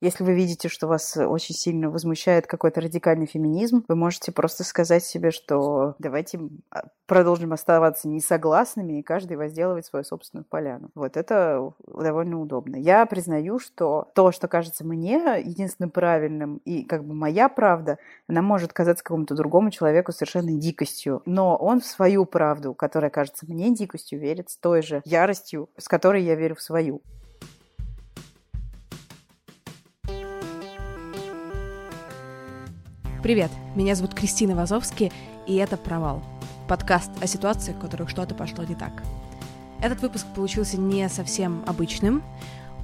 Если вы видите, что вас очень сильно возмущает какой-то радикальный феминизм, вы можете просто сказать себе, что давайте а, продолжим оставаться несогласными, и каждый возделывать свою собственную поляну. Вот это довольно удобно. Я признаю, что то, что кажется мне единственным правильным, и как бы моя правда, она может казаться какому-то другому человеку совершенно дикостью. Но он в свою правду, которая кажется мне дикостью, верит с той же яростью, с которой я верю в свою. Привет, меня зовут Кристина Вазовски, и это «Провал» — подкаст о ситуациях, в которых что-то пошло не так. Этот выпуск получился не совсем обычным.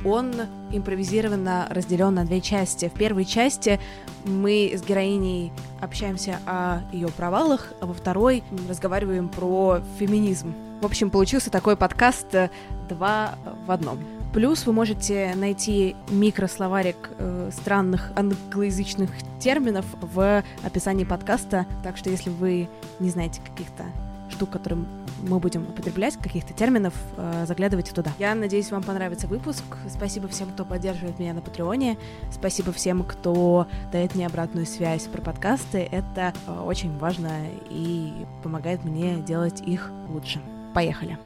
Он импровизированно разделен на две части. В первой части мы с героиней общаемся о ее провалах, а во второй разговариваем про феминизм. В общем, получился такой подкаст э, два в одном. Плюс вы можете найти микрословарик э, странных англоязычных терминов в описании подкаста. Так что если вы не знаете каких-то штук, которые мы будем употреблять, каких-то терминов, э, заглядывайте туда. Я надеюсь, вам понравится выпуск. Спасибо всем, кто поддерживает меня на Патреоне. Спасибо всем, кто дает мне обратную связь про подкасты. Это э, очень важно и помогает мне делать их лучше. Поехали!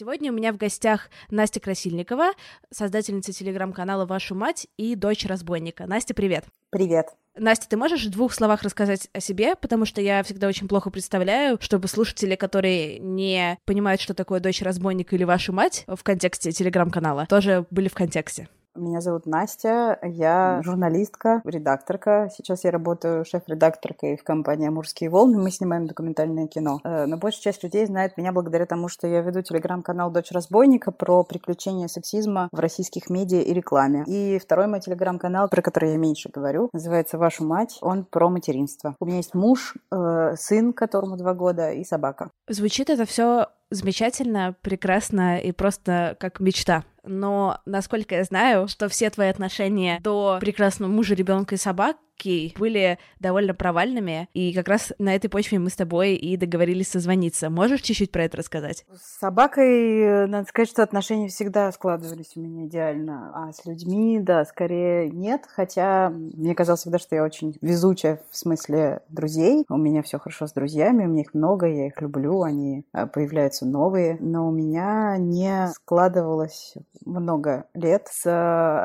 Сегодня у меня в гостях Настя Красильникова, создательница телеграм-канала «Вашу мать» и дочь разбойника. Настя, привет! Привет! Настя, ты можешь в двух словах рассказать о себе, потому что я всегда очень плохо представляю, чтобы слушатели, которые не понимают, что такое дочь разбойника или ваша мать в контексте телеграм-канала, тоже были в контексте. Меня зовут Настя, я журналистка, редакторка. Сейчас я работаю шеф-редакторкой в компании «Амурские волны». Мы снимаем документальное кино. Э, но большая часть людей знает меня благодаря тому, что я веду телеграм-канал «Дочь разбойника» про приключения сексизма в российских медиа и рекламе. И второй мой телеграм-канал, про который я меньше говорю, называется «Вашу мать». Он про материнство. У меня есть муж, э, сын, которому два года, и собака. Звучит это все замечательно, прекрасно и просто как мечта но, насколько я знаю, что все твои отношения до прекрасного мужа, ребенка и собак Кей были довольно провальными, и как раз на этой почве мы с тобой и договорились созвониться. Можешь чуть-чуть про это рассказать? С собакой, надо сказать, что отношения всегда складывались у меня идеально, а с людьми, да, скорее нет, хотя мне казалось всегда, что я очень везучая в смысле друзей. У меня все хорошо с друзьями, у меня их много, я их люблю, они а, появляются новые, но у меня не складывалось много лет с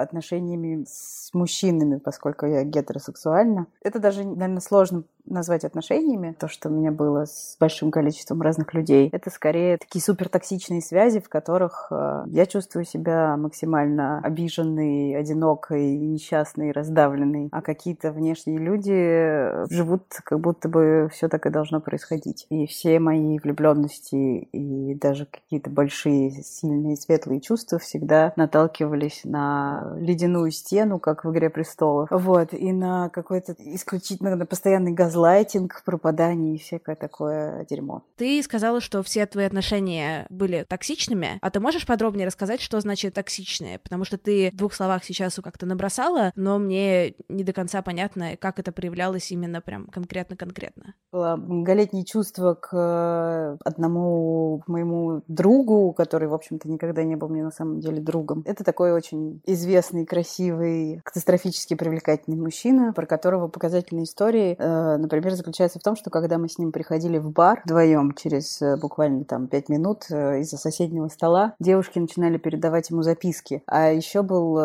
отношениями с мужчинами, поскольку я гетеросексуальна. Это даже, наверное, сложно назвать отношениями, то, что у меня было с большим количеством разных людей, это скорее такие супертоксичные связи, в которых э, я чувствую себя максимально обиженной, одинокой, несчастной, раздавленной, а какие-то внешние люди живут, как будто бы все так и должно происходить. И все мои влюбленности и даже какие-то большие, сильные, светлые чувства всегда наталкивались на ледяную стену, как в «Игре престолов». Вот, и на какой-то исключительно на постоянный газ газлайтинг, пропадание и всякое такое дерьмо. Ты сказала, что все твои отношения были токсичными, а ты можешь подробнее рассказать, что значит токсичные? Потому что ты в двух словах сейчас как-то набросала, но мне не до конца понятно, как это проявлялось именно прям конкретно-конкретно. было многолетнее чувство к одному моему другу, который, в общем-то, никогда не был мне на самом деле другом. Это такой очень известный, красивый, катастрофически привлекательный мужчина, про которого показательные истории, э, например, заключаются в том, что когда мы с ним приходили в бар вдвоем через э, буквально там пять минут э, из-за соседнего стола, девушки начинали передавать ему записки. А еще был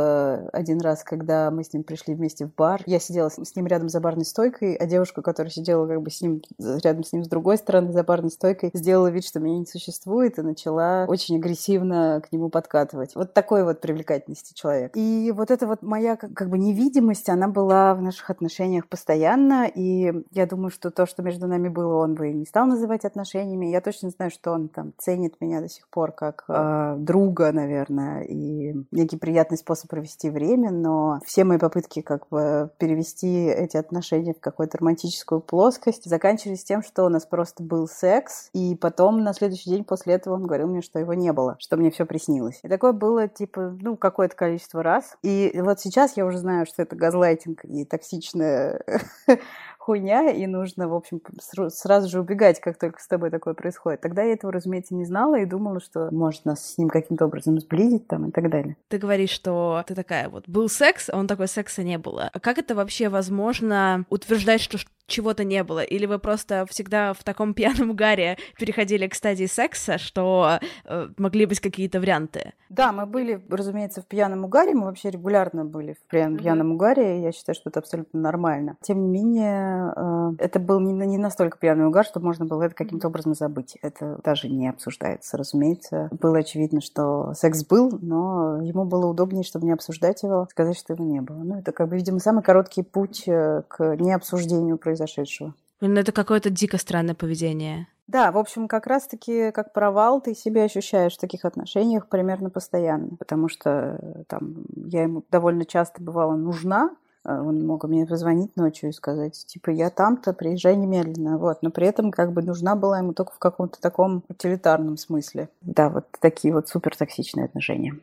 один раз, когда мы с ним пришли вместе в бар, я сидела с ним рядом за барной стойкой, а девушка, которая сидела как бы с ним рядом с ним с другой стороны за барной стойкой, сделала вид, что меня не существует, и начала очень агрессивно к нему подкатывать. Вот такой вот привлекательности человек. И вот эта вот моя как бы невидимость, она была в наших отношениях постоянно, и я думаю, что то, что между нами было, он бы не стал называть отношениями. Я точно знаю, что он там ценит меня до сих пор как э, друга, наверное, и некий приятный способ провести время, но все мои попытки как бы перевести эти отношения в какую-то романтическую плоскость заканчивались тем, что у нас просто был секс, и потом на следующий день после этого он говорил мне, что его не было, что мне все приснилось. И такое было, типа, ну, какое-то количество раз. И вот сейчас я уже знаю, что это газлайтинг и токсичная хуйня, и нужно, в общем, сразу же убегать, как только с тобой такое происходит. Тогда я этого, разумеется, не знала и думала, что может нас с ним каким-то образом сблизить там и так далее. Ты говоришь, что ты такая вот, был секс, а он такой секса не было. А как это вообще возможно утверждать, что чего-то не было? Или вы просто всегда в таком пьяном угаре переходили к стадии секса, что э, могли быть какие-то варианты? Да, мы были, разумеется, в пьяном угаре, мы вообще регулярно были в пьяном, mm-hmm. пьяном угаре, и я считаю, что это абсолютно нормально. Тем не менее, э, это был не, не настолько пьяный угар, чтобы можно было это каким-то образом забыть. Это даже не обсуждается, разумеется. Было очевидно, что секс был, но ему было удобнее, чтобы не обсуждать его, сказать, что его не было. Ну, это, как бы, видимо, самый короткий путь э, к необсуждению произошедшего произошедшего. Ну, это какое-то дико странное поведение. Да, в общем, как раз-таки как провал ты себя ощущаешь в таких отношениях примерно постоянно, потому что э, там я ему довольно часто бывала нужна, э, он мог мне позвонить ночью и сказать, типа, я там-то, приезжай немедленно, вот. Но при этом как бы нужна была ему только в каком-то таком утилитарном смысле. Да, вот такие вот супер токсичные отношения.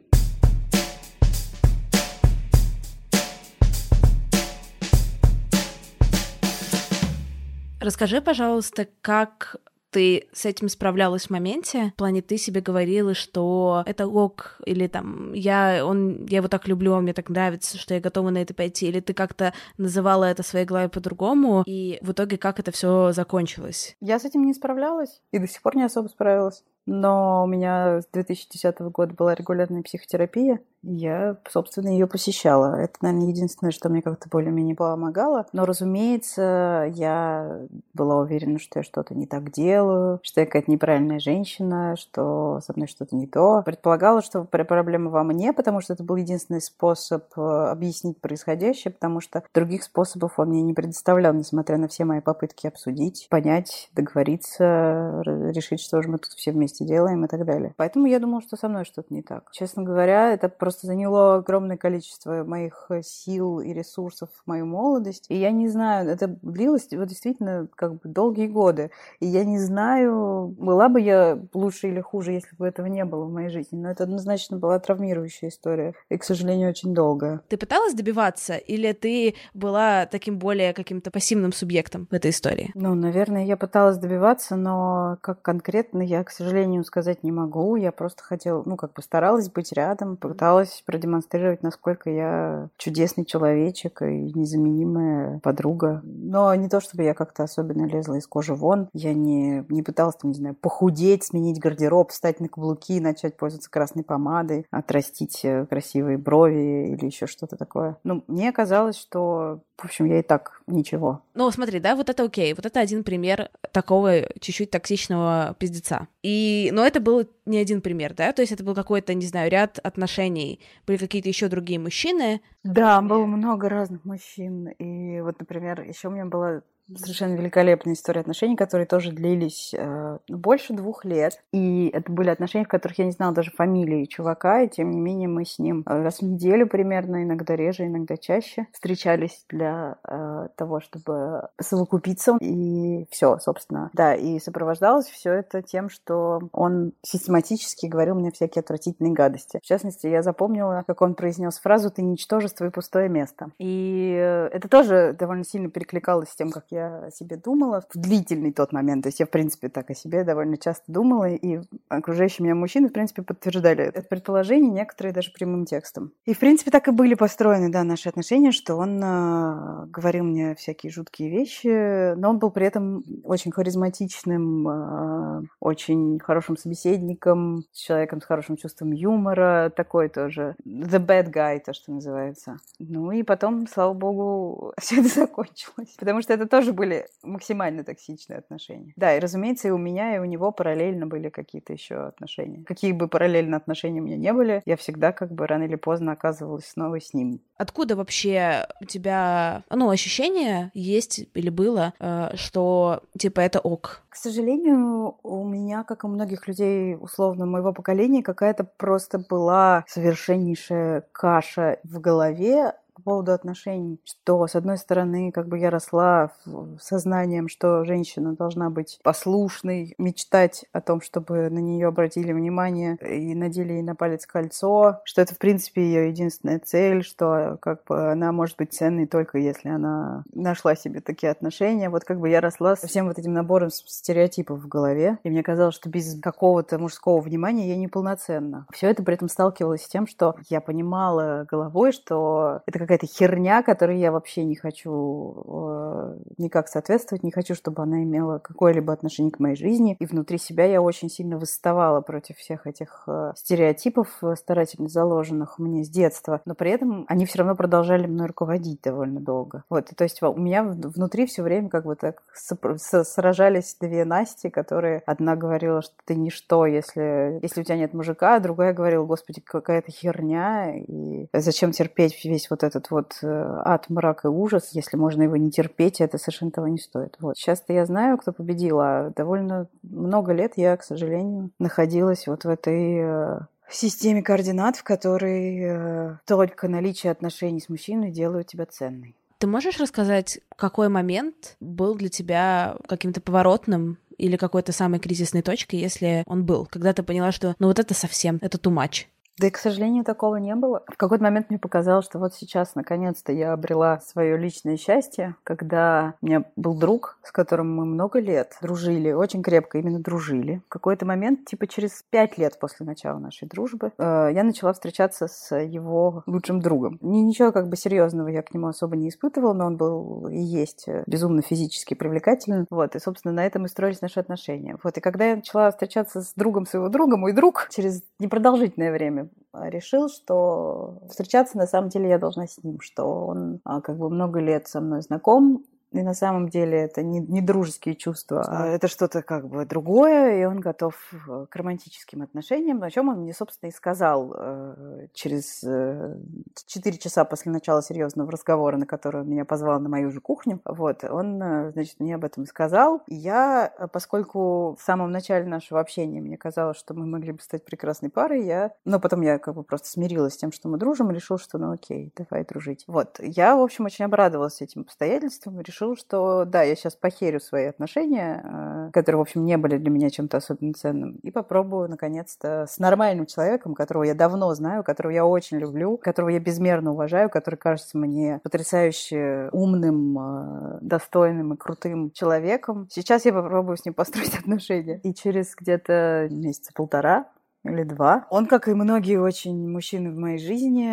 Расскажи, пожалуйста, как ты с этим справлялась в моменте? В плане, ты себе говорила, что это ок, или там, я, он, я его так люблю, он мне так нравится, что я готова на это пойти, или ты как-то называла это своей голове по-другому, и в итоге как это все закончилось? Я с этим не справлялась, и до сих пор не особо справилась. Но у меня с 2010 года была регулярная психотерапия, я, собственно, ее посещала. Это, наверное, единственное, что мне как-то более-менее помогало. Но, разумеется, я была уверена, что я что-то не так делаю, что я какая-то неправильная женщина, что со мной что-то не то. Предполагала, что проблема во мне, потому что это был единственный способ э, объяснить происходящее, потому что других способов он мне не предоставлял, несмотря на все мои попытки обсудить, понять, договориться, решить, что же мы тут все вместе делаем и так далее. Поэтому я думала, что со мной что-то не так. Честно говоря, это просто просто заняло огромное количество моих э, сил и ресурсов мою молодость. И я не знаю, это длилось вот действительно как бы долгие годы. И я не знаю, была бы я лучше или хуже, если бы этого не было в моей жизни. Но это однозначно была травмирующая история. И, к сожалению, очень долгая. Ты пыталась добиваться? Или ты была таким более каким-то пассивным субъектом в этой истории? Ну, наверное, я пыталась добиваться, но как конкретно я, к сожалению, сказать не могу. Я просто хотела, ну, как бы старалась быть рядом, пыталась пыталась продемонстрировать, насколько я чудесный человечек и незаменимая подруга. Но не то, чтобы я как-то особенно лезла из кожи вон. Я не, не пыталась, там, не знаю, похудеть, сменить гардероб, встать на каблуки, начать пользоваться красной помадой, отрастить э, красивые брови или еще что-то такое. Ну, мне казалось, что в общем, я и так ничего. Ну, смотри, да, вот это окей. Вот это один пример такого чуть-чуть токсичного пиздеца. И, но это был не один пример, да? То есть это был какой-то, не знаю, ряд отношений. Были какие-то еще другие мужчины. Да, было много разных мужчин. И вот, например, еще у меня была совершенно великолепная история отношений, которые тоже длились э, больше двух лет. И это были отношения, в которых я не знала даже фамилии чувака, и тем не менее мы с ним э, раз в неделю примерно, иногда реже, иногда чаще, встречались для э, того, чтобы совокупиться. И все, собственно. Да, и сопровождалось все это тем, что он систематически говорил мне всякие отвратительные гадости. В частности, я запомнила, как он произнес фразу «ты ничтожество и пустое место». И э, это тоже довольно сильно перекликалось с тем, как я я о себе думала в длительный тот момент. То есть я, в принципе, так о себе довольно часто думала, и окружающие меня мужчины, в принципе, подтверждали это предположение, некоторые даже прямым текстом. И, в принципе, так и были построены, да, наши отношения, что он э, говорил мне всякие жуткие вещи, но он был при этом очень харизматичным, э, очень хорошим собеседником, с человеком с хорошим чувством юмора, такой тоже the bad guy, то, что называется. Ну и потом, слава богу, все это закончилось. Потому что это тоже были максимально токсичные отношения. Да, и разумеется, и у меня, и у него параллельно были какие-то еще отношения. Какие бы параллельно отношения у меня не были, я всегда как бы рано или поздно оказывалась снова с ним. Откуда вообще у тебя, ну, ощущение есть или было, э, что типа это ок? К сожалению, у меня, как и у многих людей, условно, моего поколения, какая-то просто была совершеннейшая каша в голове по поводу отношений, что, с одной стороны, как бы я росла сознанием, что женщина должна быть послушной, мечтать о том, чтобы на нее обратили внимание и надели ей на палец кольцо, что это, в принципе, ее единственная цель, что как бы она может быть ценной только если она нашла себе такие отношения. Вот как бы я росла со всем вот этим набором стереотипов в голове, и мне казалось, что без какого-то мужского внимания я неполноценна. Все это при этом сталкивалось с тем, что я понимала головой, что это какая-то херня, которой я вообще не хочу э, никак соответствовать, не хочу, чтобы она имела какое-либо отношение к моей жизни. И внутри себя я очень сильно восставала против всех этих э, стереотипов, э, старательно заложенных мне с детства. Но при этом они все равно продолжали мной руководить довольно долго. Вот, то есть у меня внутри все время как бы так сражались две Насти, которые одна говорила, что ты ничто, если, если у тебя нет мужика, а другая говорила, господи, какая-то херня, и зачем терпеть весь вот этот этот вот э, ад, мрак и ужас, если можно его не терпеть, это совершенно того не стоит. Вот. Сейчас-то я знаю, кто победил, а довольно много лет я, к сожалению, находилась вот в этой э, системе координат, в которой э, только наличие отношений с мужчиной делают тебя ценной. Ты можешь рассказать, какой момент был для тебя каким-то поворотным или какой-то самой кризисной точкой, если он был, когда ты поняла, что ну вот это совсем, это much? Да и, к сожалению, такого не было. В какой-то момент мне показалось, что вот сейчас, наконец-то, я обрела свое личное счастье, когда у меня был друг, с которым мы много лет дружили, очень крепко именно дружили. В какой-то момент, типа через пять лет после начала нашей дружбы, э, я начала встречаться с его лучшим другом. Ни, ничего как бы серьезного я к нему особо не испытывала, но он был и есть безумно физически привлекательный. Вот, и, собственно, на этом и строились наши отношения. Вот, и когда я начала встречаться с другом своего друга, мой друг через непродолжительное время решил, что встречаться на самом деле я должна с ним, что он а, как бы много лет со мной знаком, и на самом деле это не, не дружеские чувства, а это что-то как бы другое, и он готов э, к романтическим отношениям, о чем он мне, собственно, и сказал э, через э, 4 часа после начала серьезного разговора, на который он меня позвал на мою же кухню. Вот, он, э, значит, мне об этом сказал. И я, э, поскольку в самом начале нашего общения мне казалось, что мы могли бы стать прекрасной парой, я... Но потом я как бы просто смирилась с тем, что мы дружим, и решила, что ну окей, давай дружить. Вот, я, в общем, очень обрадовалась этим обстоятельствам, решила решил, что да, я сейчас похерю свои отношения, э, которые, в общем, не были для меня чем-то особенно ценным, и попробую, наконец-то, с нормальным человеком, которого я давно знаю, которого я очень люблю, которого я безмерно уважаю, который кажется мне потрясающе умным, э, достойным и крутым человеком. Сейчас я попробую с ним построить отношения. И через где-то месяца полтора или два. Он, как и многие очень мужчины в моей жизни,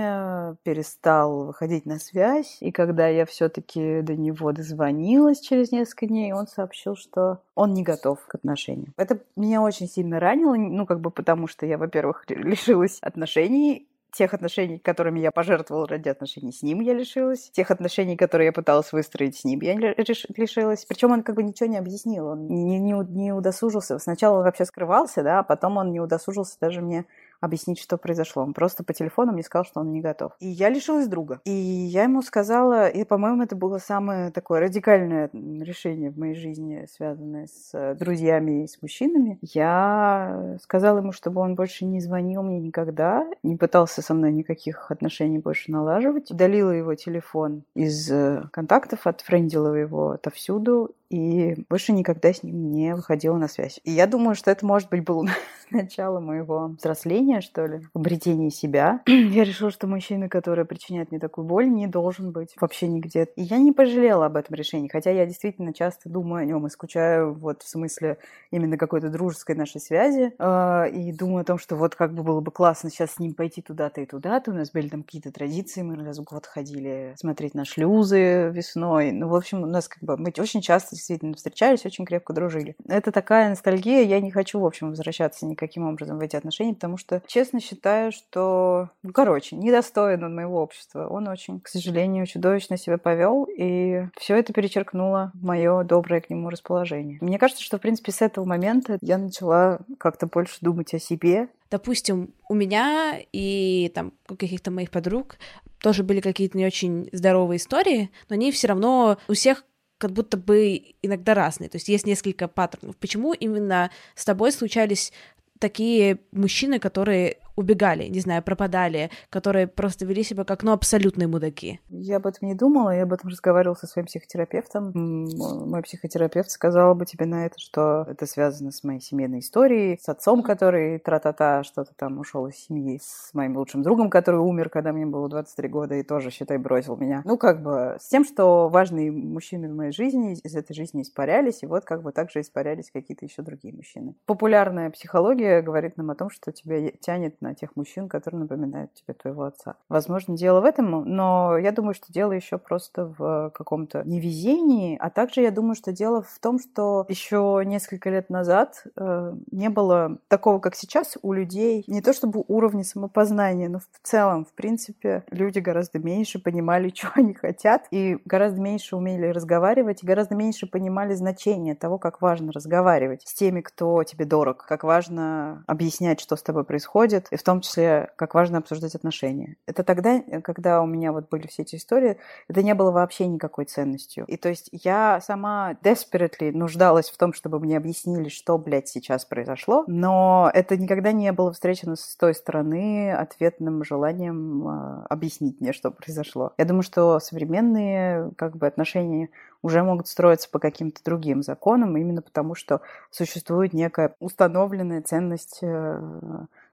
перестал выходить на связь. И когда я все-таки до него дозвонилась через несколько дней, он сообщил, что он не готов к отношениям. Это меня очень сильно ранило, ну, как бы потому, что я, во-первых, лишилась отношений, тех отношений, которыми я пожертвовала ради отношений с ним, я лишилась. Тех отношений, которые я пыталась выстроить с ним, я лишилась. Причем он как бы ничего не объяснил, он не, не, не удосужился. Сначала он вообще скрывался, да, а потом он не удосужился даже мне объяснить, что произошло. Он просто по телефону мне сказал, что он не готов. И я лишилась друга. И я ему сказала, и, по-моему, это было самое такое радикальное решение в моей жизни, связанное с друзьями и с мужчинами. Я сказала ему, чтобы он больше не звонил мне никогда, не пытался со мной никаких отношений больше налаживать. Удалила его телефон из э, контактов, отфрендила его отовсюду и больше никогда с ним не выходила на связь. И я думаю, что это, может быть, было начало моего взросления, что ли, обретения себя. я решила, что мужчина, который причиняет мне такую боль, не должен быть вообще нигде. И я не пожалела об этом решении, хотя я действительно часто думаю о нем и скучаю вот в смысле именно какой-то дружеской нашей связи, э, и думаю о том, что вот как бы было бы классно сейчас с ним пойти туда-то и туда-то. У нас были там какие-то традиции, мы раз в год ходили смотреть на шлюзы весной. Ну, в общем, у нас как бы мы очень часто действительно встречались, очень крепко дружили. Это такая ностальгия, я не хочу, в общем, возвращаться никаким образом в эти отношения, потому что честно считаю, что, ну, короче, недостоин он моего общества. Он очень, к сожалению, чудовищно себя повел, и все это перечеркнуло мое доброе к нему расположение. Мне кажется, что, в принципе, с этого момента я начала как-то больше думать о себе, допустим, у меня и там у каких-то моих подруг тоже были какие-то не очень здоровые истории, но они все равно у всех как будто бы иногда разные. То есть есть несколько паттернов. Почему именно с тобой случались такие мужчины, которые убегали, не знаю, пропадали, которые просто вели себя как, ну, абсолютные мудаки. Я об этом не думала, я об этом разговаривала со своим психотерапевтом. Мой психотерапевт сказал бы тебе на это, что это связано с моей семейной историей, с отцом, который тра-та-та что-то там ушел из семьи, с моим лучшим другом, который умер, когда мне было 23 года и тоже, считай, бросил меня. Ну, как бы с тем, что важные мужчины в моей жизни из этой жизни испарялись, и вот как бы также испарялись какие-то еще другие мужчины. Популярная психология говорит нам о том, что тебя тянет на тех мужчин, которые напоминают тебе твоего отца. Возможно, дело в этом, но я думаю, что дело еще просто в каком-то невезении, а также я думаю, что дело в том, что еще несколько лет назад э, не было такого, как сейчас, у людей не то чтобы уровня самопознания, но в целом, в принципе, люди гораздо меньше понимали, что они хотят, и гораздо меньше умели разговаривать, и гораздо меньше понимали значение того, как важно разговаривать с теми, кто тебе дорог, как важно объяснять, что с тобой происходит, и в том числе, как важно обсуждать отношения. Это тогда, когда у меня вот были все эти истории, это не было вообще никакой ценностью. И то есть я сама desperately нуждалась в том, чтобы мне объяснили, что, блядь, сейчас произошло, но это никогда не было встречено с той стороны ответным желанием э, объяснить мне, что произошло. Я думаю, что современные как бы отношения уже могут строиться по каким-то другим законам, именно потому что существует некая установленная ценность э,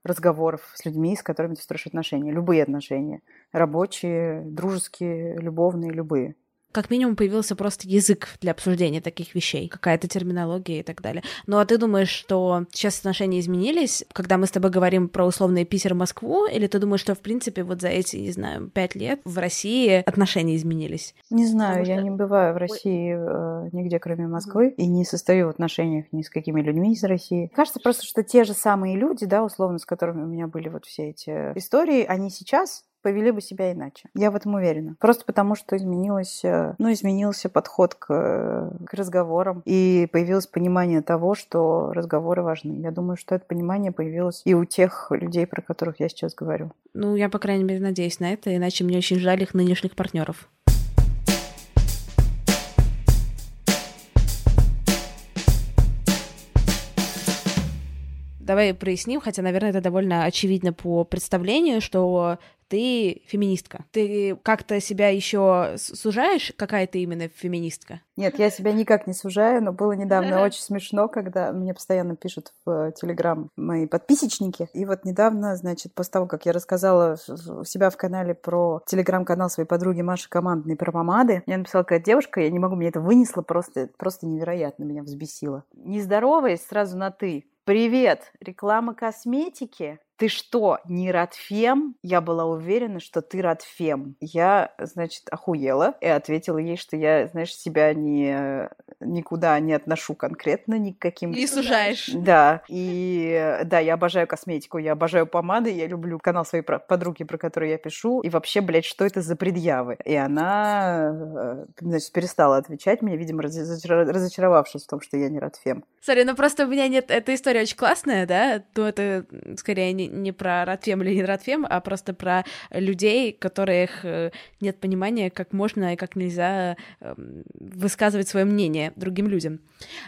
разговоров с людьми, с которыми ты строишь отношения. Любые отношения. Рабочие, дружеские, любовные, любые как минимум появился просто язык для обсуждения таких вещей, какая-то терминология и так далее. Ну а ты думаешь, что сейчас отношения изменились, когда мы с тобой говорим про условные Питер-Москву, или ты думаешь, что в принципе вот за эти, не знаю, пять лет в России отношения изменились? Не знаю, Потому я что... не бываю в России э, нигде, кроме Москвы, mm-hmm. и не состою в отношениях ни с какими людьми из России. Кажется просто, что те же самые люди, да, условно, с которыми у меня были вот все эти истории, они сейчас повели бы себя иначе. Я в этом уверена. Просто потому, что изменилось, э, ну, изменился подход к, к разговорам, и появилось понимание того, что разговоры важны. Я думаю, что это понимание появилось и у тех людей, про которых я сейчас говорю. Ну, я, по крайней мере, надеюсь на это, иначе мне очень жаль их нынешних партнеров. Давай проясним, хотя, наверное, это довольно очевидно по представлению, что ты феминистка. Ты как-то себя еще сужаешь, какая ты именно феминистка? Нет, я себя никак не сужаю, но было недавно очень смешно, когда мне постоянно пишут в Телеграм мои подписчики. И вот недавно, значит, после того, как я рассказала у себя в канале про Телеграм-канал своей подруги Маши Командной про помады, я написала какая девушка, я не могу, мне это вынесло просто, просто невероятно, меня взбесило. Не здороваясь, сразу на «ты». Привет, реклама косметики? Ты что, не Радфем? Я была уверена, что ты Радфем. Я, значит, охуела и ответила ей, что я, знаешь, себя не, никуда не отношу конкретно ни к каким... Не сужаешь. Да. И да, я обожаю косметику, я обожаю помады, я люблю канал своей подруги, про который я пишу. И вообще, блядь, что это за предъявы? И она, э, значит, перестала отвечать мне, видимо, разочаровавшись в том, что я не Радфем. Смотри, ну просто у меня нет... Эта история очень классная, да? То это скорее не, не про Радфем или не Радфем, а просто про людей, которых э, нет понимания, как можно и как нельзя эм, высказывать свое мнение другим людям.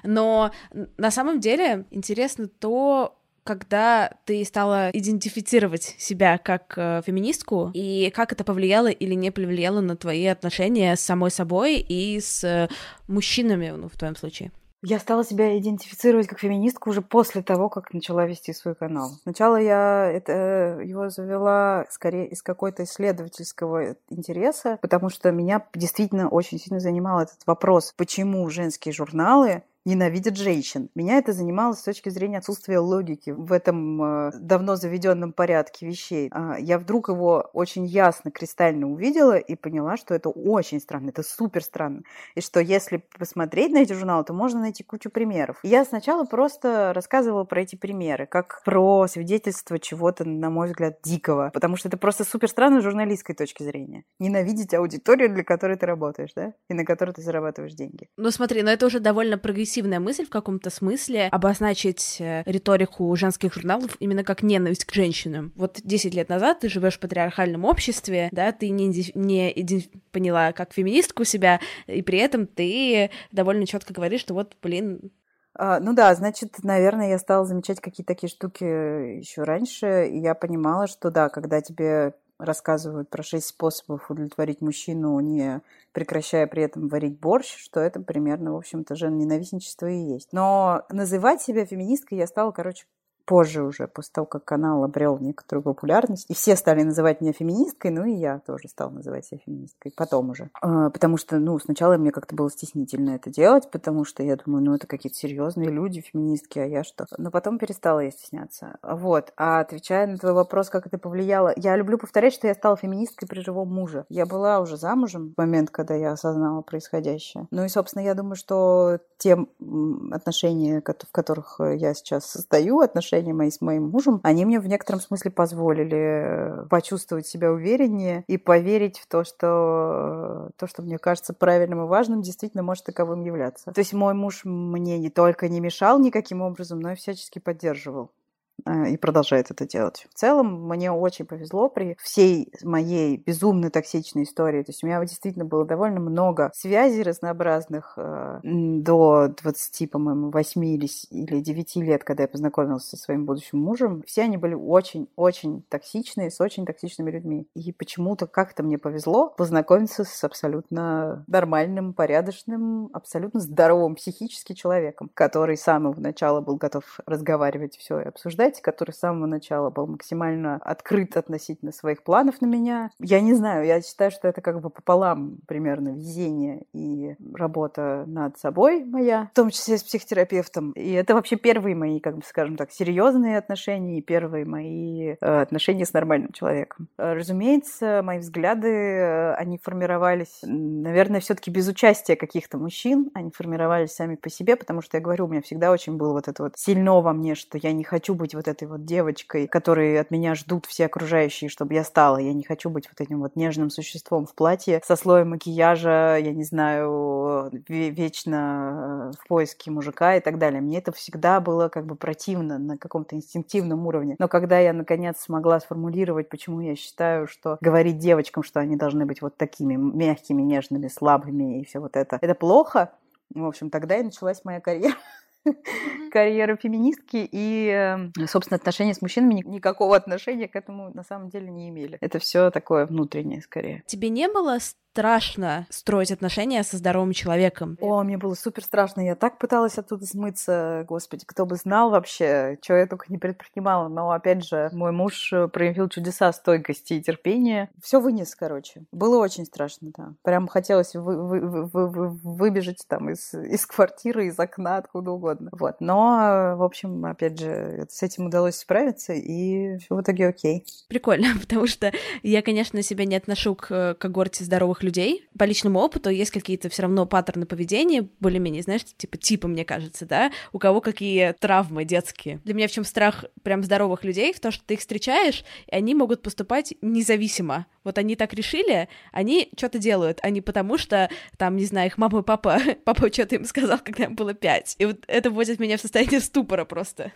Но на самом деле интересно то, когда ты стала идентифицировать себя как э, феминистку, и как это повлияло или не повлияло на твои отношения с самой собой и с э, мужчинами, ну, в твоем случае? Я стала себя идентифицировать как феминистку уже после того, как начала вести свой канал. Сначала я это, его завела скорее из какой-то исследовательского интереса, потому что меня действительно очень сильно занимал этот вопрос, почему женские журналы ненавидят женщин. Меня это занимало с точки зрения отсутствия логики в этом э, давно заведенном порядке вещей. А, я вдруг его очень ясно, кристально увидела и поняла, что это очень странно, это супер странно. И что если посмотреть на эти журналы, то можно найти кучу примеров. я сначала просто рассказывала про эти примеры, как про свидетельство чего-то, на мой взгляд, дикого. Потому что это просто супер странно с журналистской точки зрения. Ненавидеть аудиторию, для которой ты работаешь, да? И на которой ты зарабатываешь деньги. Ну смотри, но это уже довольно прогрессивно прогрессивная мысль в каком-то смысле обозначить э, риторику женских журналов именно как ненависть к женщинам. Вот 10 лет назад ты живешь в патриархальном обществе, да, ты не, не поняла как феминистку себя, и при этом ты довольно четко говоришь, что вот, блин, а, ну да, значит, наверное, я стала замечать какие-то такие штуки еще раньше, и я понимала, что да, когда тебе рассказывают про шесть способов удовлетворить мужчину, не прекращая при этом варить борщ, что это примерно, в общем-то, ненавистничество и есть. Но называть себя феминисткой я стала, короче, позже уже, после того, как канал обрел некоторую популярность, и все стали называть меня феминисткой, ну и я тоже стала называть себя феминисткой, потом уже. А, потому что, ну, сначала мне как-то было стеснительно это делать, потому что я думаю, ну, это какие-то серьезные люди, феминистки, а я что? Но потом перестала я стесняться. Вот. А отвечая на твой вопрос, как это повлияло, я люблю повторять, что я стала феминисткой при живом муже. Я была уже замужем в момент, когда я осознала происходящее. Ну и, собственно, я думаю, что те отношения, в которых я сейчас состою, отношения отношения мои с моим мужем, они мне в некотором смысле позволили э, почувствовать себя увереннее и поверить в то, что то, что мне кажется правильным и важным, действительно может таковым являться. То есть мой муж мне не только не мешал никаким образом, но и всячески поддерживал. Э, и продолжает это делать. В целом, мне очень повезло при всей моей безумно токсичной истории. То есть у меня действительно было довольно много связей разнообразных э, до 20, по-моему, 8 или, или 9 лет, когда я познакомилась со своим будущим мужем. Все они были очень-очень токсичные, с очень токсичными людьми. И почему-то как-то мне повезло познакомиться с абсолютно нормальным, порядочным, абсолютно здоровым психически человеком, который с самого начала был готов разговаривать все и обсуждать, Кэти, который с самого начала был максимально открыт относительно своих планов на меня. Я не знаю, я считаю, что это как бы пополам примерно везение и работа над собой моя, в том числе с психотерапевтом. И это вообще первые мои, как бы скажем так, серьезные отношения и первые мои э, отношения с нормальным человеком. Разумеется, мои взгляды, э, они формировались, наверное, все-таки без участия каких-то мужчин, они формировались сами по себе, потому что я говорю, у меня всегда очень было вот это вот сильно во мне, что я не хочу быть вот этой вот девочкой, которые от меня ждут все окружающие, чтобы я стала. Я не хочу быть вот этим вот нежным существом в платье со слоем макияжа, я не знаю, вечно в поиске мужика и так далее. Мне это всегда было как бы противно на каком-то инстинктивном уровне. Но когда я наконец смогла сформулировать, почему я считаю, что говорить девочкам, что они должны быть вот такими мягкими, нежными, слабыми и все вот это, это плохо, в общем, тогда и началась моя карьера карьера феминистки и, эм, собственно, отношения с мужчинами никакого отношения к этому на самом деле не имели. Это все такое внутреннее скорее. Тебе не было страшно строить отношения со здоровым человеком. О, мне было супер страшно. Я так пыталась оттуда смыться. Господи, кто бы знал вообще, что я только не предпринимала. Но, опять же, мой муж э, проявил чудеса стойкости и терпения. Все вынес, короче. Было очень страшно, да. Прям хотелось вы, вы, вы, вы, выбежать там из, из квартиры, из окна, откуда угодно. Вот. Но, в общем, опять же, с этим удалось справиться, и в итоге окей. Прикольно, потому что я, конечно, себя не отношу к э, когорте здоровых людей. По личному опыту есть какие-то все равно паттерны поведения, более-менее, знаешь, типа типа, мне кажется, да, у кого какие травмы детские. Для меня в чем страх прям здоровых людей, в том, что ты их встречаешь, и они могут поступать независимо. Вот они так решили, они что-то делают, а не потому, что там, не знаю, их мама и папа, папа что-то им сказал, когда им было пять. И вот это вводит меня в состояние ступора просто.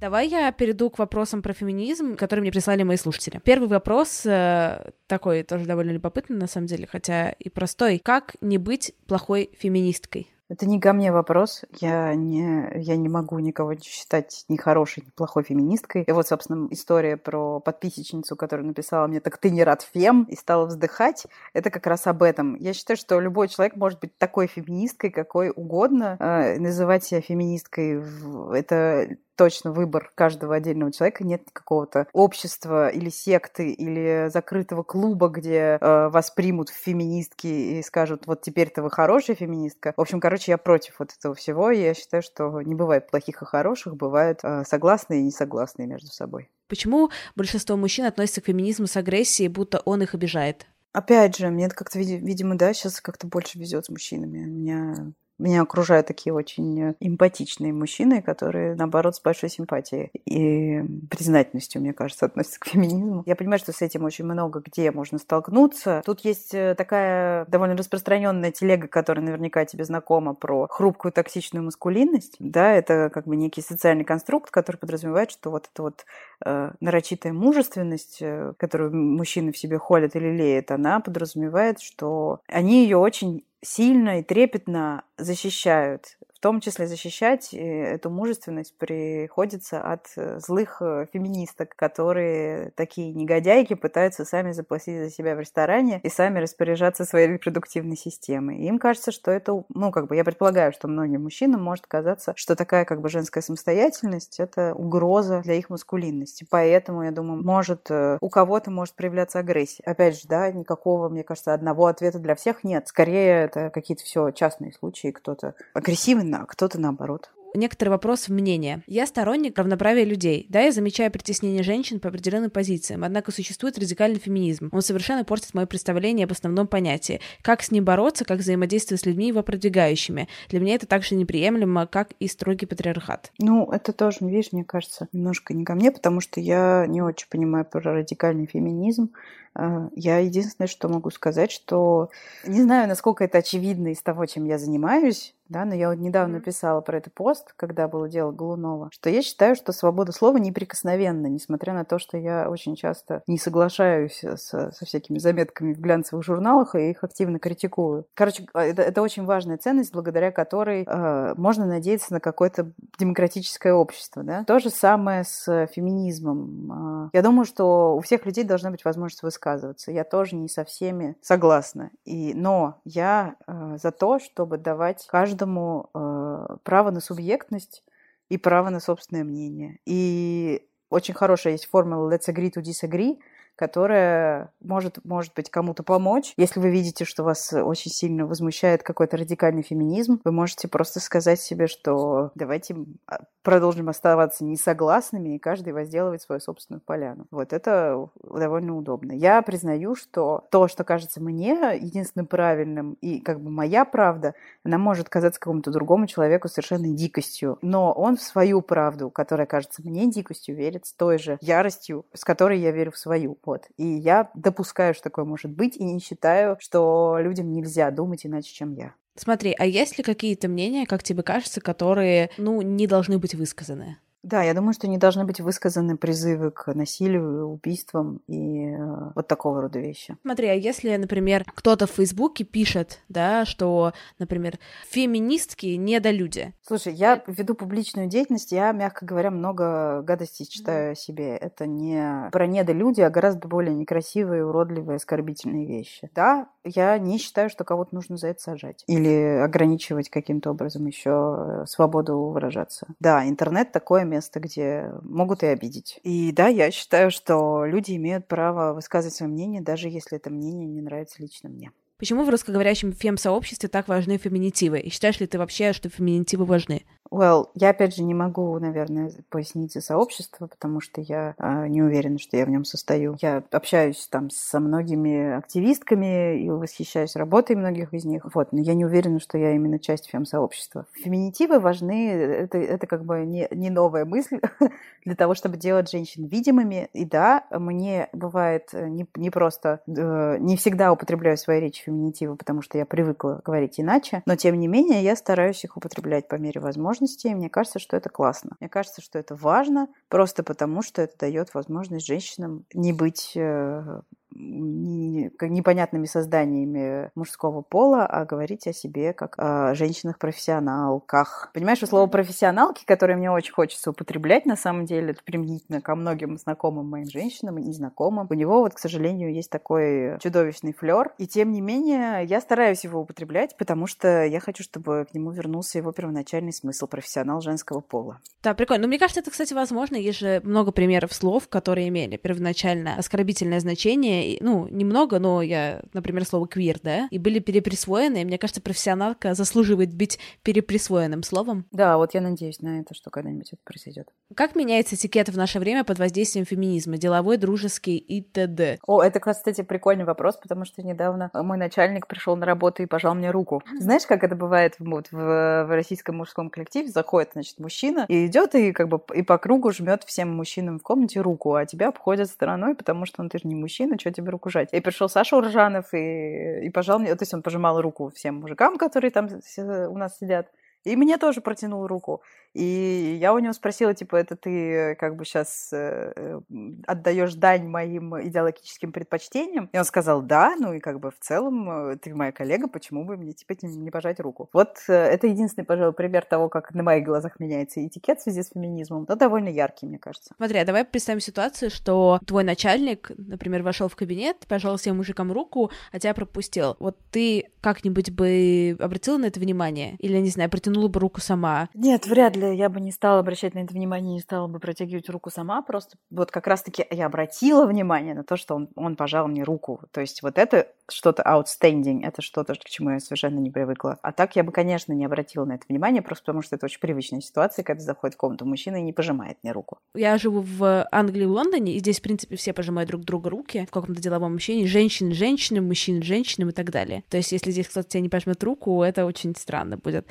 Давай я перейду к вопросам про феминизм, которые мне прислали мои слушатели. Первый вопрос э, такой тоже довольно любопытный, на самом деле, хотя и простой. Как не быть плохой феминисткой? Это не ко мне вопрос. Я не, я не могу никого считать ни хорошей, ни плохой феминисткой. И вот, собственно, история про подписчицу, которая написала мне «Так ты не рад фем?» и стала вздыхать. Это как раз об этом. Я считаю, что любой человек может быть такой феминисткой, какой угодно. Э, называть себя феминисткой — это точно выбор каждого отдельного человека, нет какого-то общества или секты или закрытого клуба, где э, вас примут в феминистки и скажут, вот теперь-то вы хорошая феминистка. В общем, короче, я против вот этого всего, и я считаю, что не бывает плохих и хороших, бывают э, согласные и несогласные между собой. Почему большинство мужчин относятся к феминизму с агрессией, будто он их обижает? Опять же, мне как-то, видимо, да, сейчас как-то больше везет с мужчинами. У меня меня окружают такие очень э, эмпатичные мужчины, которые, наоборот, с большой симпатией и признательностью, мне кажется, относятся к феминизму. Я понимаю, что с этим очень много где можно столкнуться. Тут есть э, такая довольно распространенная телега, которая наверняка тебе знакома, про хрупкую токсичную маскулинность. Да, это как бы некий социальный конструкт, который подразумевает, что вот эта вот э, нарочитая мужественность, э, которую мужчины в себе холят или леют, она подразумевает, что они ее очень сильно и трепетно защищают том числе защищать э, эту мужественность приходится от э, злых э, феминисток, которые такие негодяйки пытаются сами заплатить за себя в ресторане и сами распоряжаться своей репродуктивной системой. И им кажется, что это, ну, как бы, я предполагаю, что многим мужчинам может казаться, что такая, как бы, женская самостоятельность — это угроза для их маскулинности. Поэтому, я думаю, может, у кого-то может проявляться агрессия. Опять же, да, никакого, мне кажется, одного ответа для всех нет. Скорее, это какие-то все частные случаи, кто-то агрессивный а кто-то наоборот некоторый вопрос в мнение. Я сторонник равноправия людей. Да, я замечаю притеснение женщин по определенным позициям, однако существует радикальный феминизм. Он совершенно портит мое представление об основном понятии. Как с ним бороться, как взаимодействовать с людьми, его продвигающими. Для меня это также неприемлемо, как и строгий патриархат. Ну, это тоже, видишь, мне кажется, немножко не ко мне, потому что я не очень понимаю про радикальный феминизм. А, я единственное, что могу сказать, что не знаю, насколько это очевидно из того, чем я занимаюсь, да, но я вот недавно писала про этот пост, когда было дело Голунова, что я считаю, что свобода слова неприкосновенна, несмотря на то, что я очень часто не соглашаюсь со, со всякими заметками в глянцевых журналах и их активно критикую. Короче, а, это, это очень важная ценность, благодаря которой э, можно надеяться на какое-то демократическое общество. Да? То же самое с феминизмом. Я думаю, что у всех людей должна быть возможность высказываться. Я тоже не со всеми согласна. И, но я э, за то, чтобы давать каждому э, право на субъектность и право на собственное мнение. И очень хорошая есть формула let's agree to disagree, которая может, может быть, кому-то помочь. Если вы видите, что вас очень сильно возмущает какой-то радикальный феминизм, вы можете просто сказать себе, что давайте а, продолжим оставаться несогласными, и каждый возделывать свою собственную поляну. Вот это довольно удобно. Я признаю, что то, что кажется мне единственным правильным, и как бы моя правда, она может казаться какому-то другому человеку совершенно дикостью. Но он в свою правду, которая кажется мне дикостью, верит с той же яростью, с которой я верю в свою. Вот. И я допускаю, что такое может быть, и не считаю, что людям нельзя думать иначе, чем я. Смотри, а есть ли какие-то мнения, как тебе кажется, которые, ну, не должны быть высказаны? Да, я думаю, что не должны быть высказаны призывы к насилию, убийствам и э, вот такого рода вещи. Смотри, а если, например, кто-то в Фейсбуке пишет, да, что, например, феминистки недолюди. Слушай, я веду публичную деятельность, я, мягко говоря, много гадостей читаю о себе. Это не про недолюди, а гораздо более некрасивые, уродливые, оскорбительные вещи. Да, я не считаю, что кого-то нужно за это сажать или ограничивать каким-то образом еще свободу выражаться. Да, интернет такое место, где могут и обидеть. И да, я считаю, что люди имеют право высказывать свое мнение, даже если это мнение не нравится лично мне. Почему в русскоговорящем фем-сообществе так важны феминитивы? И считаешь ли ты вообще, что феминитивы важны? Well, я опять же не могу, наверное, пояснить за сообщество, потому что я э, не уверена, что я в нем состою. Я общаюсь там со многими активистками и восхищаюсь работой многих из них. Вот, но я не уверена, что я именно часть фем-сообщества. Феминитивы важны, это, это как бы не, не новая мысль для того, чтобы делать женщин видимыми. И да, мне бывает не, не просто, э, не всегда употребляю в своей речи феминитивы, потому что я привыкла говорить иначе, но тем не менее я стараюсь их употреблять по мере возможности, и мне кажется, что это классно. Мне кажется, что это важно, просто потому что это дает возможность женщинам не быть э, непонятными созданиями мужского пола, а говорить о себе как о женщинах-профессионалках. Понимаешь, слово профессионалки, которое мне очень хочется употреблять, на самом деле, это применительно ко многим знакомым моим женщинам и незнакомым. У него вот, к сожалению, есть такой чудовищный флер. И тем не менее, я стараюсь его употреблять, потому что я хочу, чтобы к нему вернулся его первоначальный смысл профессионал женского пола. Да, прикольно. Но мне кажется, это, кстати, возможно. Есть же много примеров слов, которые имели первоначально оскорбительное значение, ну, немного, но я, например, слово квир, да, и были переприсвоены, и мне кажется, профессионалка заслуживает быть переприсвоенным словом. Да, вот я надеюсь на это, что когда-нибудь это произойдет. Как меняется этикет в наше время под воздействием феминизма, деловой, дружеский и т.д.? О, это, кстати, прикольный вопрос, потому что недавно мой начальник пришел на работу и пожал мне руку. Знаешь, как это бывает вот, в, в российском мужском коллективе? Заходит, значит, мужчина и идет и как бы и по кругу жмет всем мужчинам в комнате руку, а тебя обходят стороной, потому что он ты же не мужчина, что тебе руку жать. И пришел Саша Уржанов и, и пожал мне, то есть он пожимал руку всем мужикам, которые там у нас сидят. И мне тоже протянул руку. И я у него спросила, типа, это ты как бы сейчас э, отдаешь дань моим идеологическим предпочтениям? И он сказал, да, ну и как бы в целом э, ты моя коллега, почему бы мне типа не пожать руку? Вот э, это единственный, пожалуй, пример того, как на моих глазах меняется этикет в связи с феминизмом, но довольно яркий, мне кажется. Смотри, а давай представим ситуацию, что твой начальник, например, вошел в кабинет, пожал всем мужикам руку, а тебя пропустил. Вот ты как-нибудь бы обратила на это внимание? Или, не знаю, протянула бы руку сама? Нет, вряд ли я бы не стала обращать на это внимание, не стала бы протягивать руку сама, просто вот как раз-таки я обратила внимание на то, что он, он пожал мне руку. То есть вот это что-то outstanding, это что-то, к чему я совершенно не привыкла. А так я бы, конечно, не обратила на это внимание, просто потому что это очень привычная ситуация, когда заходит в комнату мужчина и не пожимает мне руку. Я живу в Англии, в Лондоне, и здесь, в принципе, все пожимают друг другу руки в каком-то деловом общении. Женщины женщинам, мужчины женщинам и так далее. То есть, если здесь кто-то тебе не пожмет руку, это очень странно будет.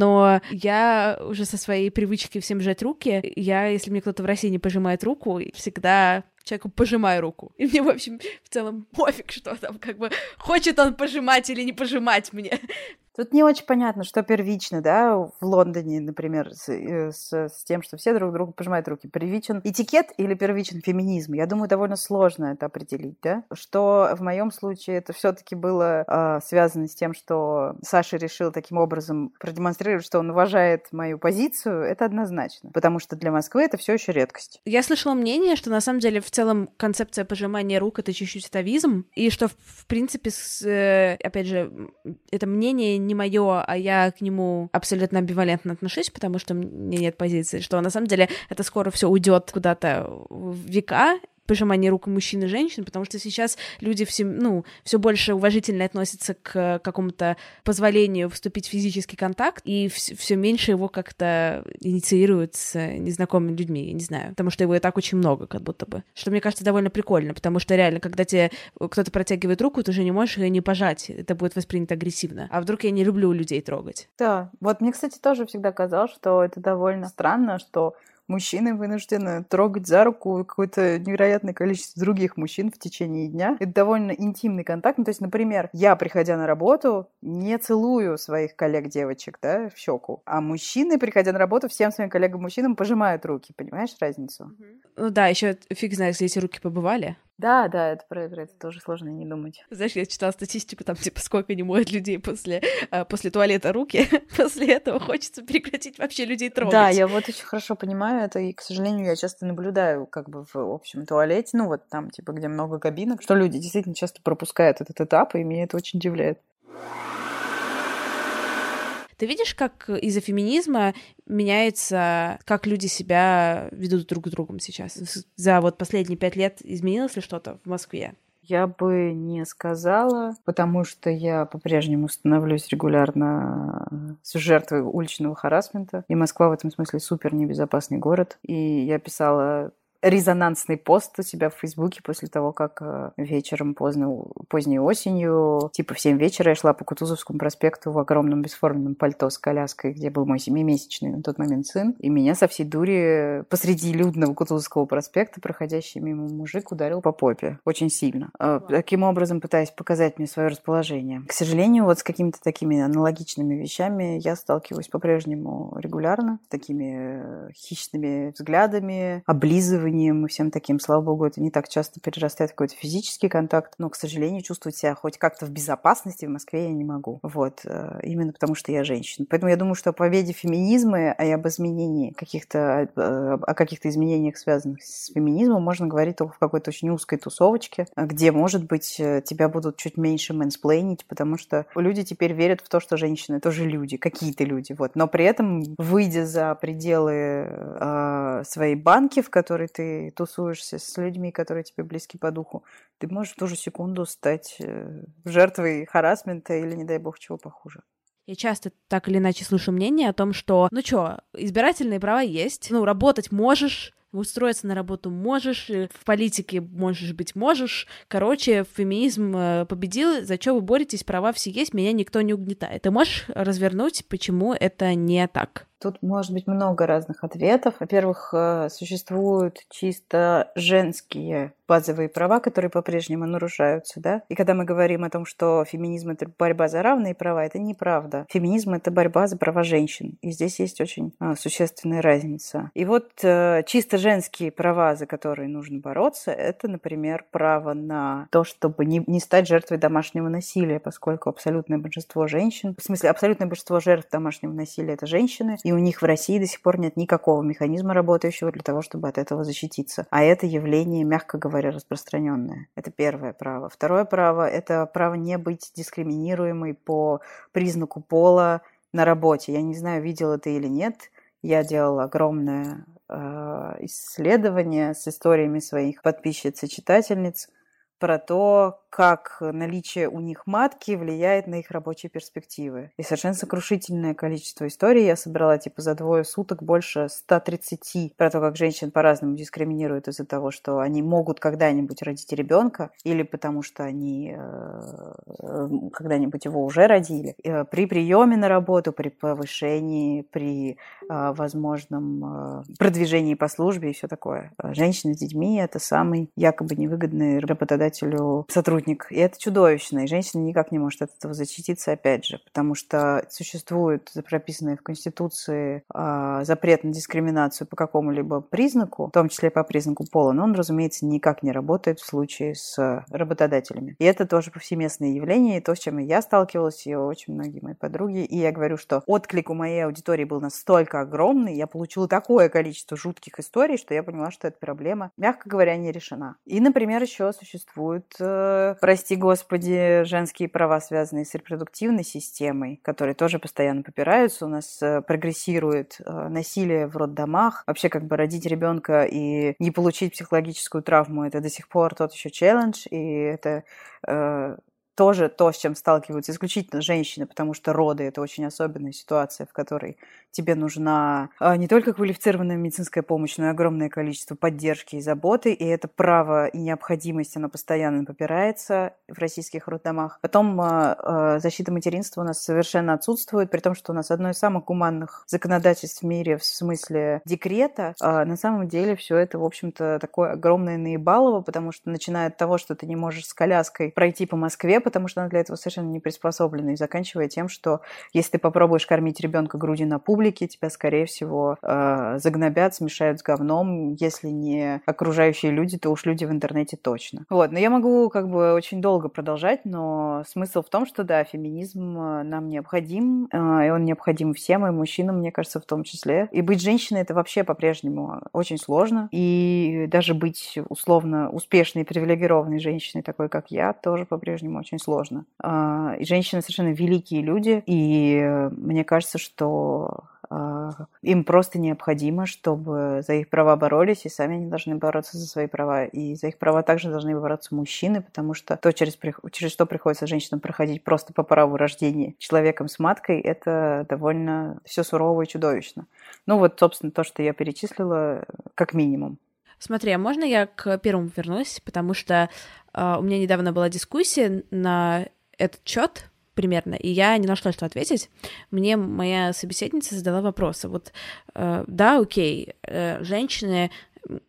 Но я уже со своей привычки всем жать руки, я, если мне кто-то в России не пожимает руку, всегда человеку пожимаю руку. И мне, в общем, в целом пофиг, что там, как бы, хочет он пожимать или не пожимать мне. Тут не очень понятно, что первично, да, в Лондоне, например, с, э, с, с тем, что все друг другу пожимают руки. Первичен этикет или первичен феминизм? Я думаю, довольно сложно это определить, да. Что в моем случае это все-таки было э, связано с тем, что Саша решил таким образом продемонстрировать, что он уважает мою позицию, это однозначно. Потому что для Москвы это все еще редкость. Я слышала мнение, что на самом деле в целом концепция пожимания рук это чуть-чуть атовизм, и что в принципе, с, э, опять же, это мнение не мое, а я к нему абсолютно амбивалентно отношусь, потому что меня нет позиции, что на самом деле это скоро все уйдет куда-то в века, пожимание рук мужчин и женщин, потому что сейчас люди все, ну, все больше уважительно относятся к какому-то позволению вступить в физический контакт, и все меньше его как-то инициируют с незнакомыми людьми, я не знаю, потому что его и так очень много, как будто бы. Что мне кажется довольно прикольно, потому что реально, когда тебе кто-то протягивает руку, ты уже не можешь ее не пожать, это будет воспринято агрессивно. А вдруг я не люблю людей трогать? Да, вот мне, кстати, тоже всегда казалось, что это довольно странно, что мужчины вынуждены трогать за руку какое-то невероятное количество других мужчин в течение дня. Это довольно интимный контакт. Ну, то есть, например, я, приходя на работу, не целую своих коллег-девочек, да, в щеку, а мужчины, приходя на работу, всем своим коллегам-мужчинам пожимают руки. Понимаешь разницу? Ну да, еще фиг знает, если эти руки побывали. Да, да, это про, про это тоже сложно не думать. Знаешь, я читала статистику, там, типа, сколько не моют людей после, э, после туалета руки. после этого хочется прекратить вообще людей трогать. Да, я вот очень хорошо понимаю это, и, к сожалению, я часто наблюдаю, как бы, в общем туалете, ну, вот там, типа, где много кабинок, что люди действительно часто пропускают этот этап, и меня это очень удивляет. Ты видишь, как из-за феминизма меняется, как люди себя ведут друг с другом сейчас? За вот последние пять лет изменилось ли что-то в Москве? Я бы не сказала, потому что я по-прежнему становлюсь регулярно с жертвой уличного харасмента. И Москва в этом смысле супер небезопасный город. И я писала резонансный пост у себя в Фейсбуке после того, как э, вечером поздно, поздней осенью, типа в 7 вечера я шла по Кутузовскому проспекту в огромном бесформенном пальто с коляской, где был мой семимесячный на тот момент сын, и меня со всей дури посреди людного Кутузовского проспекта проходящий мимо мужик ударил по попе очень сильно. Э, таким образом, пытаясь показать мне свое расположение. К сожалению, вот с какими-то такими аналогичными вещами я сталкиваюсь по-прежнему регулярно, с такими э, хищными взглядами, облизыванием и всем таким. Слава богу, это не так часто перерастает в какой-то физический контакт, но, к сожалению, чувствовать себя хоть как-то в безопасности в Москве я не могу. Вот. Э, именно потому, что я женщина. Поэтому я думаю, что о победе феминизма и об изменении каких-то, э, о каких-то изменениях, связанных с феминизмом, можно говорить только в какой-то очень узкой тусовочке, где, может быть, тебя будут чуть меньше мэнсплейнить, потому что люди теперь верят в то, что женщины тоже люди, какие-то люди. Вот. Но при этом, выйдя за пределы э, своей банки, в которой ты тусуешься с людьми, которые тебе близки по духу, ты можешь в ту же секунду стать э, жертвой харасмента или, не дай бог, чего похуже. Я часто так или иначе слышу мнение о том, что, ну чё, избирательные права есть, ну, работать можешь, устроиться на работу можешь, в политике можешь быть можешь. Короче, феминизм э, победил, за что вы боретесь, права все есть, меня никто не угнетает. Ты можешь развернуть, почему это не так? Тут может быть много разных ответов. Во-первых, э, существуют чисто женские базовые права, которые по-прежнему нарушаются, да. И когда мы говорим о том, что феминизм это борьба за равные права, это неправда. Феминизм это борьба за права женщин. И здесь есть очень а, существенная разница. И вот э, чисто женские права, за которые нужно бороться, это, например, право на то, чтобы не, не стать жертвой домашнего насилия, поскольку абсолютное большинство женщин, в смысле абсолютное большинство жертв домашнего насилия это женщины, и у них в России до сих пор нет никакого механизма работающего для того, чтобы от этого защититься. А это явление, мягко говоря, распространенное. Это первое право. Второе право – это право не быть дискриминируемой по признаку пола на работе. Я не знаю, видела ты или нет. Я делала огромное э, исследование с историями своих подписчиц и читательниц про то, как наличие у них матки влияет на их рабочие перспективы. И совершенно сокрушительное количество историй. Я собрала типа за двое суток больше 130 про то, как женщин по-разному дискриминируют из-за того, что они могут когда-нибудь родить ребенка или потому что они э, когда-нибудь его уже родили. Э, при приеме на работу, при повышении, при э, возможном продвижении по службе и все такое. Женщины с детьми – это самый якобы невыгодный работодателю сотрудник и это чудовищно, и женщина никак не может от этого защититься, опять же, потому что существует прописанный в Конституции э, запрет на дискриминацию по какому-либо признаку, в том числе по признаку пола, но он, разумеется, никак не работает в случае с работодателями. И это тоже повсеместное явление, и то, с чем я сталкивалась, и очень многие мои подруги, и я говорю, что отклик у моей аудитории был настолько огромный, я получила такое количество жутких историй, что я поняла, что эта проблема, мягко говоря, не решена. И, например, еще существует э, прости господи, женские права, связанные с репродуктивной системой, которые тоже постоянно попираются. У нас э, прогрессирует э, насилие в роддомах. Вообще, как бы родить ребенка и не получить психологическую травму, это до сих пор тот еще челлендж, и это э, тоже то, с чем сталкиваются исключительно женщины, потому что роды – это очень особенная ситуация, в которой тебе нужна а, не только квалифицированная медицинская помощь, но и огромное количество поддержки и заботы, и это право и необходимость, оно постоянно попирается в российских роддомах. Потом а, а, защита материнства у нас совершенно отсутствует, при том, что у нас одно из самых гуманных законодательств в мире в смысле декрета. На самом деле все это, в общем-то, такое огромное наебалово, потому что начиная от того, что ты не можешь с коляской пройти по Москве, потому что она для этого совершенно не приспособлена, и заканчивая тем, что если ты попробуешь кормить ребенка грудью на публике, тебя, скорее всего, э, загнобят, смешают с говном, если не окружающие люди, то уж люди в интернете точно. Вот, но я могу как бы очень долго продолжать, но смысл в том, что да, феминизм э, нам необходим, э, и он необходим всем, и мужчинам, мне кажется, в том числе. И быть женщиной это вообще по-прежнему очень сложно, и даже быть условно успешной, привилегированной женщиной, такой как я, тоже по-прежнему очень сложно. И женщины совершенно великие люди, и мне кажется, что им просто необходимо, чтобы за их права боролись, и сами они должны бороться за свои права. И за их права также должны бороться мужчины, потому что то, через, через что приходится женщинам проходить просто по праву рождения человеком с маткой, это довольно все сурово и чудовищно. Ну вот, собственно, то, что я перечислила, как минимум. Смотри, а можно я к первому вернусь, потому что э, у меня недавно была дискуссия на этот счет примерно, и я не нашла, что ответить. Мне моя собеседница задала вопрос. Вот, э, да, окей, э, женщины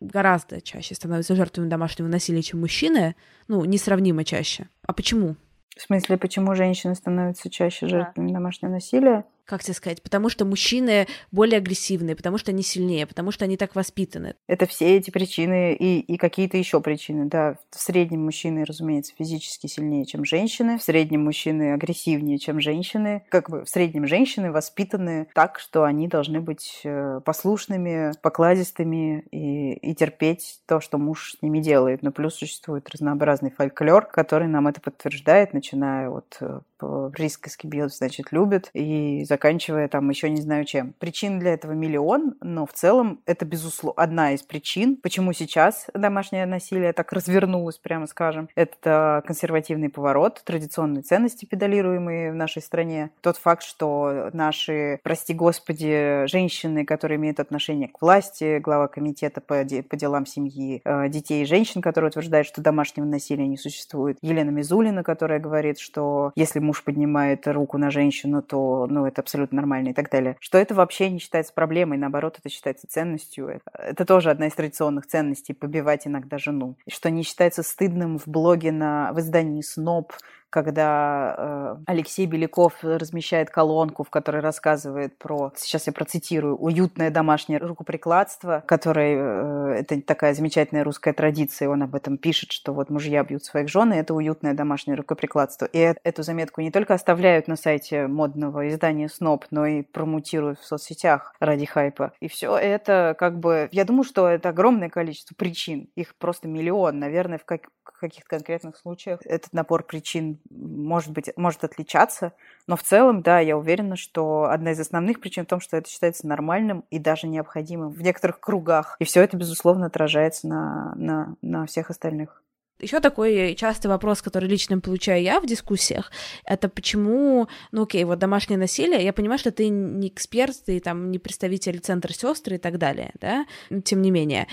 гораздо чаще становятся жертвами домашнего насилия, чем мужчины, ну, несравнимо чаще. А почему? В смысле, почему женщины становятся чаще жертвами да. домашнего насилия? Как тебе сказать, потому что мужчины более агрессивные, потому что они сильнее, потому что они так воспитаны. Это все эти причины и, и какие-то еще причины, да. В среднем мужчины, разумеется, физически сильнее, чем женщины, в среднем мужчины агрессивнее, чем женщины. Как бы в среднем женщины воспитаны так, что они должны быть э, послушными, покладистыми и, и терпеть то, что муж с ними делает. Но плюс существует разнообразный фольклор, который нам это подтверждает, начиная от э, присказки бьет, значит, любит, и заканчивая там еще не знаю чем. Причин для этого миллион, но в целом это, безусловно, одна из причин, почему сейчас домашнее насилие так развернулось, прямо скажем. Это консервативный поворот, традиционные ценности, педалируемые в нашей стране. Тот факт, что наши, прости господи, женщины, которые имеют отношение к власти, глава комитета по, де- по делам семьи, э, детей и женщин, которые утверждают, что домашнего насилия не существует. Елена Мизулина, которая говорит, что если муж поднимает руку на женщину, то ну, это абсолютно нормально и так далее. Что это вообще не считается проблемой, наоборот, это считается ценностью. Это тоже одна из традиционных ценностей – побивать иногда жену. Что не считается стыдным в блоге на, в издании «Сноб» когда э, Алексей Беляков размещает колонку, в которой рассказывает про, сейчас я процитирую, уютное домашнее рукоприкладство, которое э, это такая замечательная русская традиция, он об этом пишет, что вот мужья бьют своих жен, и это уютное домашнее рукоприкладство. И эту заметку не только оставляют на сайте модного издания СНОП, но и промутируют в соцсетях ради хайпа. И все это как бы... Я думаю, что это огромное количество причин. Их просто миллион. Наверное, в как каких-то конкретных случаях этот набор причин может быть, может отличаться, но в целом, да, я уверена, что одна из основных причин в том, что это считается нормальным и даже необходимым в некоторых кругах. И все это, безусловно, отражается на, на, на всех остальных. Еще такой частый вопрос, который лично получаю я в дискуссиях, это почему, ну окей, вот домашнее насилие, я понимаю, что ты не эксперт, ты там не представитель центра сестры и так далее, да, тем не менее,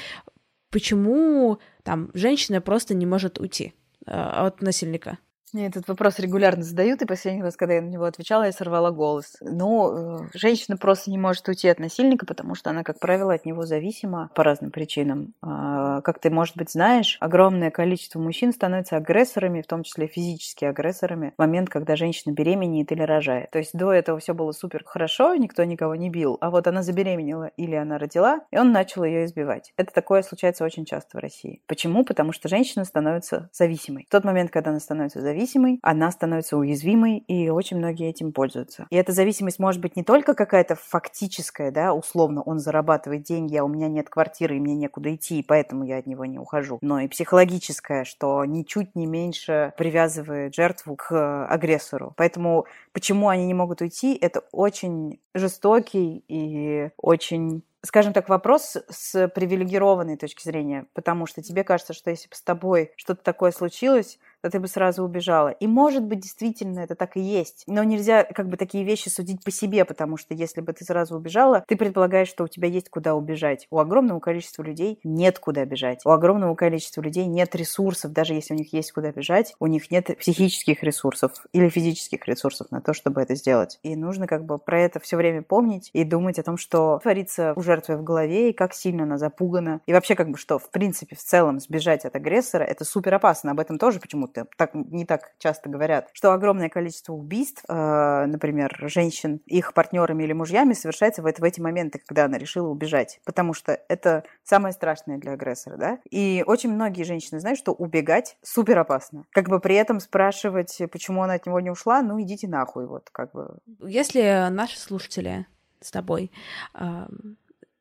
почему там женщина просто не может уйти э, от насильника? Мне этот вопрос регулярно задают, и последний раз, когда я на него отвечала, я сорвала голос. Ну, э, женщина просто не может уйти от насильника, потому что она, как правило, от него зависима по разным причинам. А, как ты, может быть, знаешь, огромное количество мужчин становятся агрессорами, в том числе физически агрессорами, в момент, когда женщина беременеет или рожает. То есть до этого все было супер хорошо, никто никого не бил, а вот она забеременела или она родила, и он начал ее избивать. Это такое случается очень часто в России. Почему? Потому что женщина становится зависимой. В тот момент, когда она становится зависимой, зависимой, она становится уязвимой, и очень многие этим пользуются. И эта зависимость может быть не только какая-то фактическая, да, условно, он зарабатывает деньги, а у меня нет квартиры, и мне некуда идти, и поэтому я от него не ухожу, но и психологическая, что ничуть не меньше привязывает жертву к агрессору. Поэтому почему они не могут уйти, это очень жестокий и очень скажем так, вопрос с привилегированной точки зрения, потому что тебе кажется, что если бы с тобой что-то такое случилось, то ты бы сразу убежала. И может быть, действительно, это так и есть. Но нельзя как бы такие вещи судить по себе, потому что если бы ты сразу убежала, ты предполагаешь, что у тебя есть куда убежать. У огромного количества людей нет куда бежать. У огромного количества людей нет ресурсов, даже если у них есть куда бежать, у них нет психических ресурсов или физических ресурсов на то, чтобы это сделать. И нужно как бы про это все время помнить и думать о том, что творится у жертвы в голове и как сильно она запугана. И вообще как бы что, в принципе, в целом сбежать от агрессора, это супер опасно. Об этом тоже почему почему-то так, не так часто говорят, что огромное количество убийств, э, например, женщин, их партнерами или мужьями совершается в, это, в эти моменты, когда она решила убежать. Потому что это самое страшное для агрессора, да? И очень многие женщины знают, что убегать супер опасно. Как бы при этом спрашивать, почему она от него не ушла, ну идите нахуй, вот как бы. Если наши слушатели с тобой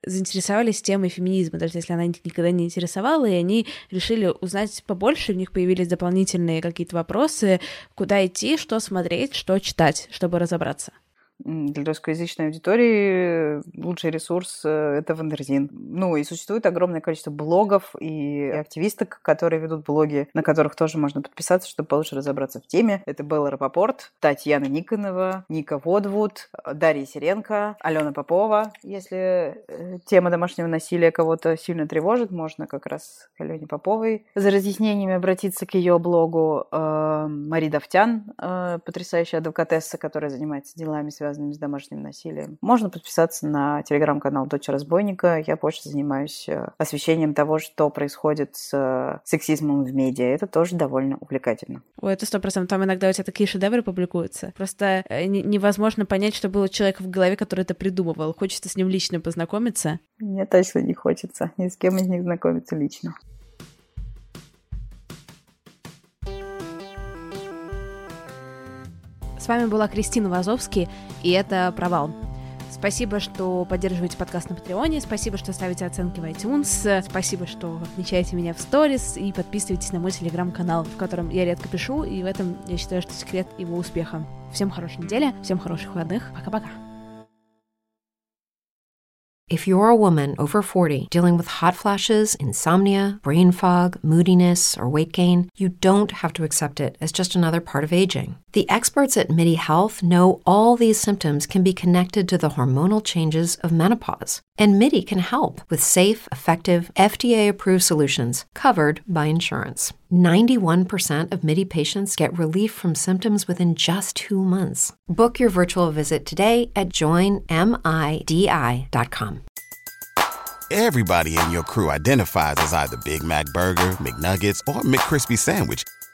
заинтересовались темой феминизма, даже если она никогда не интересовала, и они решили узнать побольше, у них появились дополнительные какие-то вопросы, куда идти, что смотреть, что читать, чтобы разобраться. Для русскоязычной аудитории лучший ресурс э, — это Wonderzine. Ну, и существует огромное количество блогов и активисток, которые ведут блоги, на которых тоже можно подписаться, чтобы получше разобраться в теме. Это Белла Рапопорт, Татьяна Никонова, Ника Водвуд, Дарья Сиренко, Алена Попова. Если э, тема домашнего насилия кого-то сильно тревожит, можно как раз к Алене Поповой за разъяснениями обратиться к ее блогу. Э, Мари Давтян, потрясающая адвокатесса, которая занимается делами, связанными с домашним насилием. Можно подписаться на телеграм-канал «Дочь разбойника». Я больше занимаюсь э, освещением того, что происходит с э, сексизмом в медиа. Это тоже довольно увлекательно. Ой, это сто процентов. Там иногда у тебя такие шедевры публикуются. Просто э, невозможно понять, что было у человека в голове, который это придумывал. Хочется с ним лично познакомиться. Мне точно не хочется ни с кем из них знакомиться лично. С вами была Кристина Вазовский, и это «Провал». Спасибо, что поддерживаете подкаст на Патреоне, спасибо, что ставите оценки в iTunes, спасибо, что отмечаете меня в сторис и подписывайтесь на мой телеграм-канал, в котором я редко пишу, и в этом я считаю, что секрет его успеха. Всем хорошей недели, всем хороших выходных, пока-пока. If you're a woman over 40 dealing with hot flashes, insomnia, brain fog, moodiness, or weight gain, you don't have to accept it as just another part of aging. The experts at MIDI Health know all these symptoms can be connected to the hormonal changes of menopause. And MIDI can help with safe, effective, FDA approved solutions covered by insurance. 91% of MIDI patients get relief from symptoms within just two months. Book your virtual visit today at joinmidi.com. Everybody in your crew identifies as either Big Mac Burger, McNuggets, or McCrispy Sandwich,